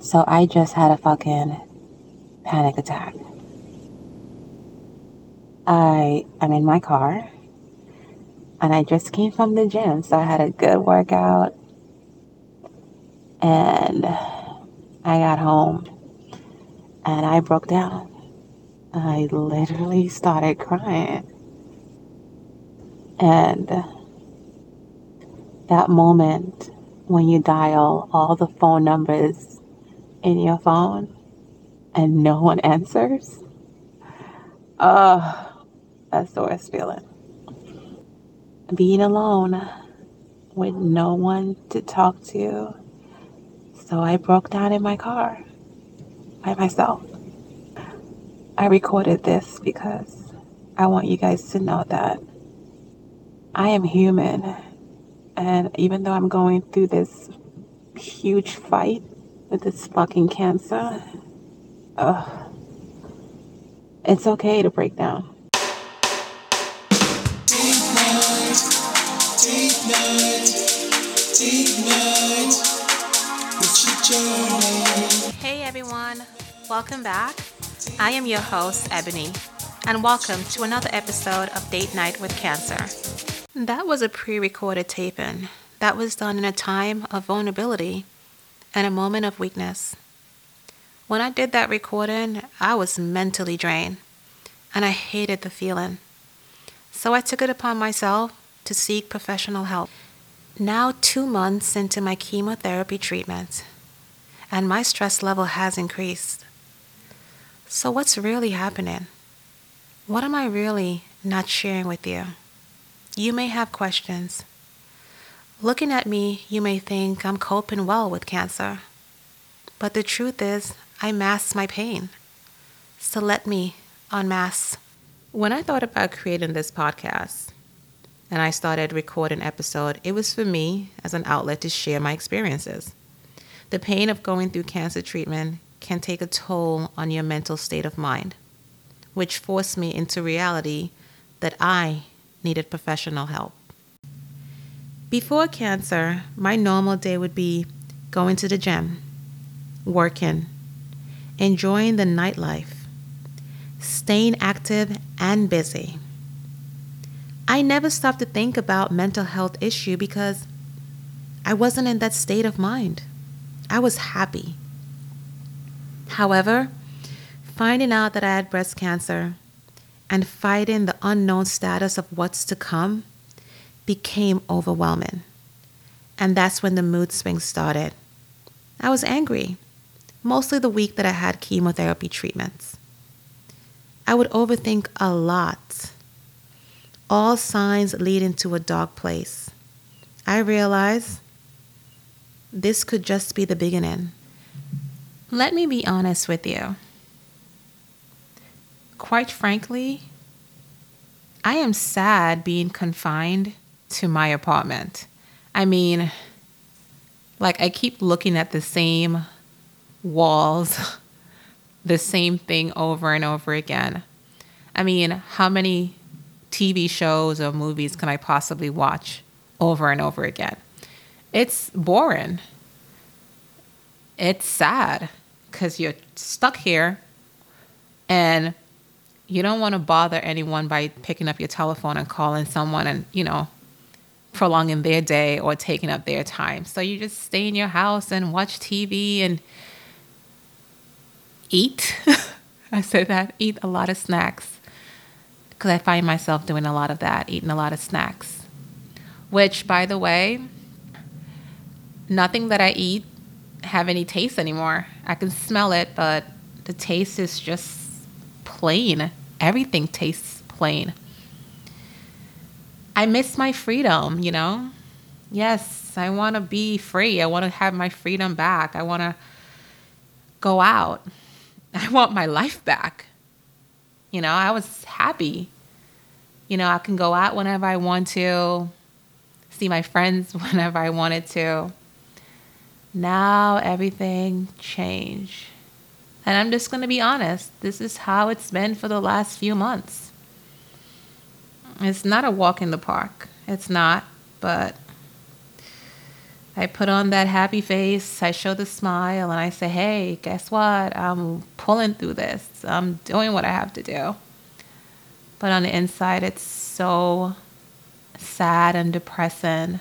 So I just had a fucking panic attack. I am in my car and I just came from the gym, so I had a good workout. And I got home and I broke down. I literally started crying. And that moment when you dial all the phone numbers in your phone and no one answers, oh, that's the worst feeling. Being alone with no one to talk to. So I broke down in my car by myself. I recorded this because I want you guys to know that I am human. And even though I'm going through this huge fight with this fucking cancer, ugh, it's okay to break down. Hey everyone, welcome back. I am your host, Ebony, and welcome to another episode of Date Night with Cancer. That was a pre recorded taping that was done in a time of vulnerability and a moment of weakness. When I did that recording, I was mentally drained and I hated the feeling. So I took it upon myself to seek professional help. Now, two months into my chemotherapy treatment, and my stress level has increased. So, what's really happening? What am I really not sharing with you? You may have questions. Looking at me, you may think I'm coping well with cancer. But the truth is, I mask my pain. So let me unmask. When I thought about creating this podcast and I started recording episode, it was for me as an outlet to share my experiences. The pain of going through cancer treatment can take a toll on your mental state of mind, which forced me into reality that I needed professional help. Before cancer, my normal day would be going to the gym, working, enjoying the nightlife, staying active and busy. I never stopped to think about mental health issue because I wasn't in that state of mind. I was happy. However, finding out that I had breast cancer and fighting the unknown status of what's to come became overwhelming. And that's when the mood swings started. I was angry, mostly the week that I had chemotherapy treatments. I would overthink a lot. All signs leading to a dark place. I realized this could just be the beginning. Let me be honest with you. Quite frankly, I am sad being confined to my apartment. I mean, like, I keep looking at the same walls, the same thing over and over again. I mean, how many TV shows or movies can I possibly watch over and over again? It's boring. It's sad because you're stuck here and you don't want to bother anyone by picking up your telephone and calling someone and, you know, prolonging their day or taking up their time. So you just stay in your house and watch TV and eat. I said that, eat a lot of snacks because I find myself doing a lot of that, eating a lot of snacks. Which, by the way, nothing that I eat have any taste anymore. I can smell it, but the taste is just plain. Everything tastes plain. I miss my freedom, you know? Yes, I want to be free. I want to have my freedom back. I want to go out. I want my life back. You know, I was happy. You know, I can go out whenever I want to, see my friends whenever I wanted to. Now everything changed. And I'm just going to be honest, this is how it's been for the last few months. It's not a walk in the park. It's not, but I put on that happy face, I show the smile, and I say, hey, guess what? I'm pulling through this. I'm doing what I have to do. But on the inside, it's so sad and depressing.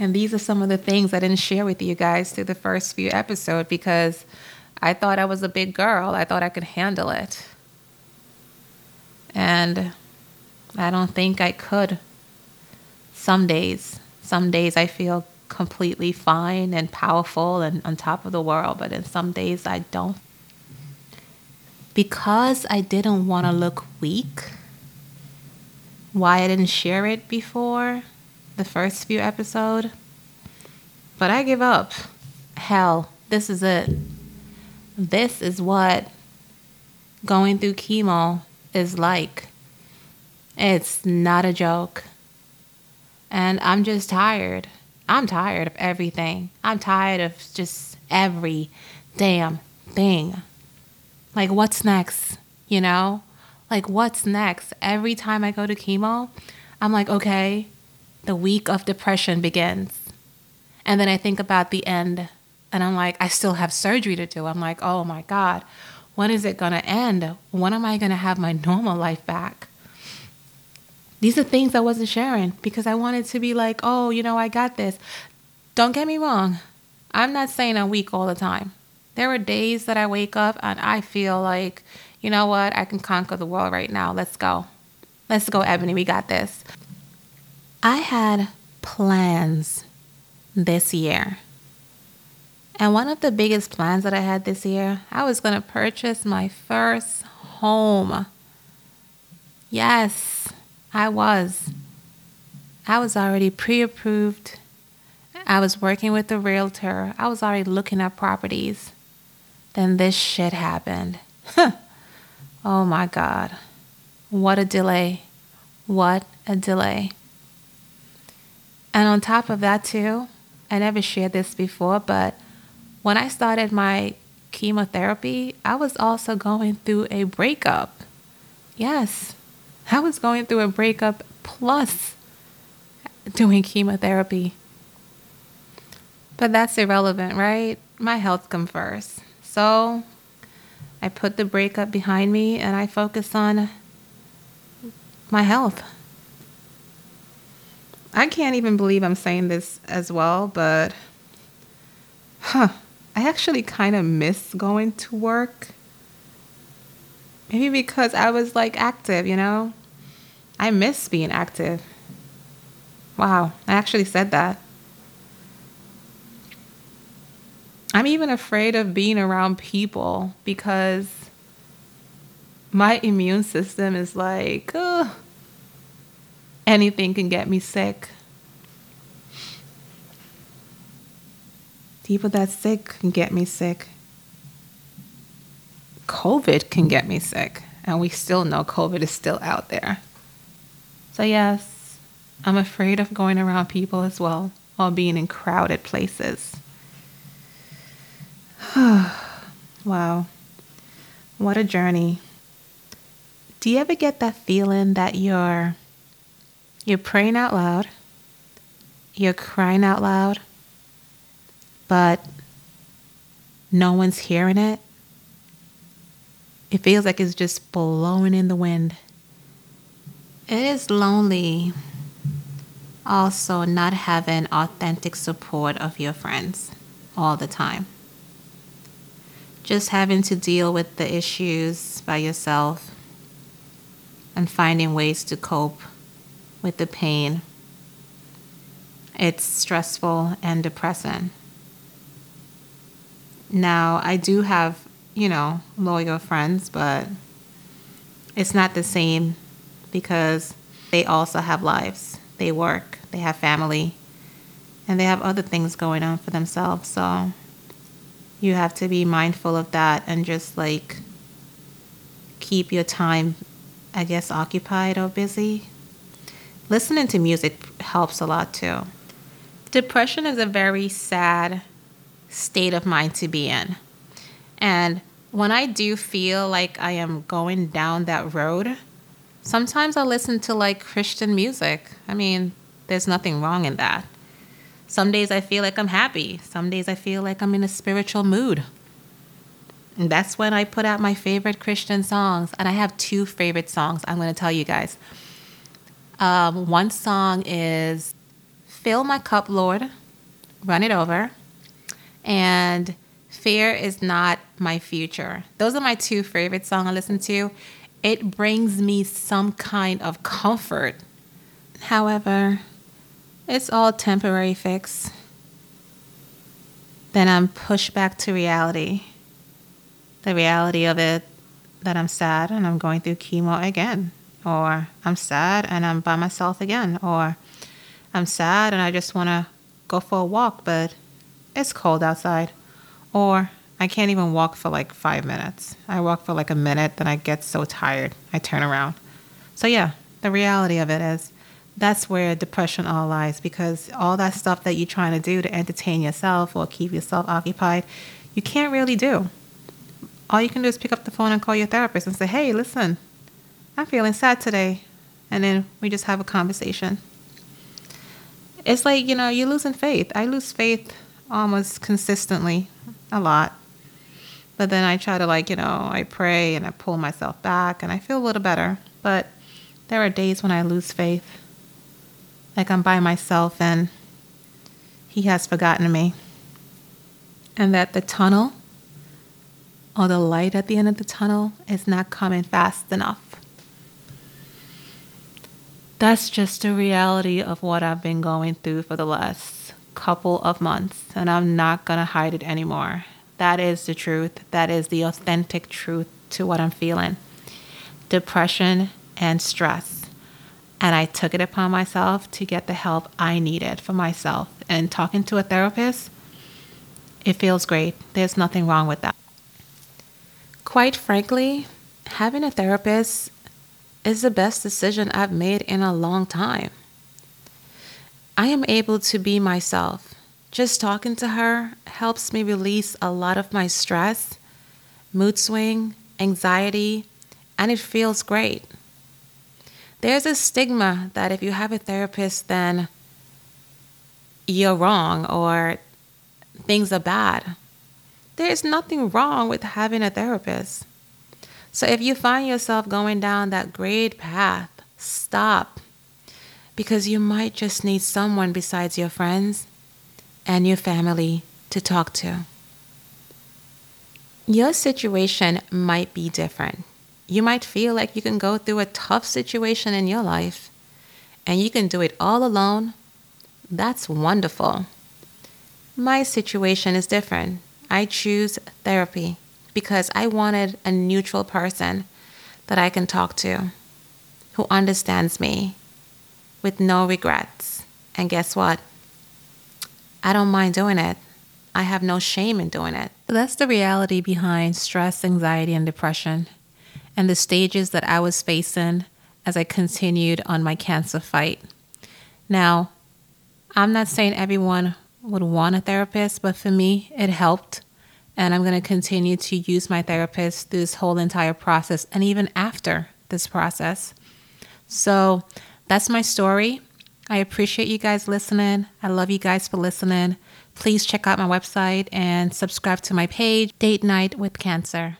And these are some of the things I didn't share with you guys through the first few episodes because I thought I was a big girl. I thought I could handle it. And I don't think I could. Some days, some days I feel completely fine and powerful and on top of the world, but in some days I don't. Because I didn't want to look weak, why I didn't share it before the first few episodes. But I give up. Hell, this is it. This is what going through chemo is like. It's not a joke. And I'm just tired. I'm tired of everything. I'm tired of just every damn thing. Like, what's next? You know? Like, what's next? Every time I go to chemo, I'm like, okay, the week of depression begins. And then I think about the end and I'm like, I still have surgery to do. I'm like, oh my God, when is it going to end? When am I going to have my normal life back? These are things I wasn't sharing because I wanted to be like, oh, you know, I got this. Don't get me wrong. I'm not saying I'm weak all the time. There are days that I wake up and I feel like, you know what, I can conquer the world right now. Let's go. Let's go, Ebony. We got this. I had plans this year. And one of the biggest plans that I had this year, I was going to purchase my first home. Yes, I was. I was already pre approved. I was working with the realtor. I was already looking at properties. Then this shit happened. oh my God. What a delay. What a delay. And on top of that, too, I never shared this before, but when I started my chemotherapy, I was also going through a breakup. Yes, I was going through a breakup plus doing chemotherapy. But that's irrelevant, right? My health comes first. So I put the breakup behind me and I focus on my health. I can't even believe I'm saying this as well, but huh, I actually kind of miss going to work. Maybe because I was like active, you know? I miss being active. Wow, I actually said that. I'm even afraid of being around people because my immune system is like, anything can get me sick. People that's sick can get me sick. COVID can get me sick. And we still know COVID is still out there. So, yes, I'm afraid of going around people as well or being in crowded places. wow. What a journey. Do you ever get that feeling that you're you're praying out loud, you're crying out loud, but no one's hearing it? It feels like it's just blowing in the wind. It is lonely also not having authentic support of your friends all the time. Just having to deal with the issues by yourself and finding ways to cope with the pain. It's stressful and depressing. Now, I do have, you know, loyal friends, but it's not the same because they also have lives. They work, they have family, and they have other things going on for themselves. So you have to be mindful of that and just like keep your time, I guess, occupied or busy. Listening to music helps a lot too. Depression is a very sad state of mind to be in. And when I do feel like I am going down that road, sometimes I listen to like Christian music. I mean, There's nothing wrong in that. Some days I feel like I'm happy. Some days I feel like I'm in a spiritual mood. And that's when I put out my favorite Christian songs. And I have two favorite songs I'm going to tell you guys. Um, one song is Fill My Cup, Lord, Run It Over. And Fear is Not My Future. Those are my two favorite songs I listen to. It brings me some kind of comfort. However, it's all temporary fix. Then I'm pushed back to reality. The reality of it that I'm sad and I'm going through chemo again. Or I'm sad and I'm by myself again. Or I'm sad and I just want to go for a walk, but it's cold outside. Or I can't even walk for like five minutes. I walk for like a minute, then I get so tired, I turn around. So, yeah, the reality of it is that's where depression all lies because all that stuff that you're trying to do to entertain yourself or keep yourself occupied, you can't really do. All you can do is pick up the phone and call your therapist and say, hey, listen, I'm feeling sad today. And then we just have a conversation. It's like, you know, you're losing faith. I lose faith almost consistently, a lot. But then I try to, like, you know, I pray and I pull myself back and I feel a little better. But there are days when I lose faith like I'm by myself and he has forgotten me. And that the tunnel or the light at the end of the tunnel is not coming fast enough. That's just the reality of what I've been going through for the last couple of months, and I'm not gonna hide it anymore. That is the truth. That is the authentic truth to what I'm feeling depression and stress. And I took it upon myself to get the help I needed for myself. And talking to a therapist, it feels great. There's nothing wrong with that. Quite frankly, having a therapist is the best decision I've made in a long time. I am able to be myself. Just talking to her helps me release a lot of my stress, mood swing, anxiety, and it feels great there's a stigma that if you have a therapist, then you're wrong or things are bad. There's nothing wrong with having a therapist. So if you find yourself going down that great path, stop because you might just need someone besides your friends and your family to talk to. Your situation might be different. You might feel like you can go through a tough situation in your life and you can do it all alone. That's wonderful. My situation is different. I choose therapy because I wanted a neutral person that I can talk to who understands me with no regrets. And guess what? I don't mind doing it. I have no shame in doing it. That's the reality behind stress, anxiety, and depression and the stages that I was facing as I continued on my cancer fight. Now, I'm not saying everyone would want a therapist, but for me, it helped. And I'm going to continue to use my therapist through this whole entire process and even after this process. So that's my story. I appreciate you guys listening. I love you guys for listening. Please check out my website and subscribe to my page, Date Night with Cancer.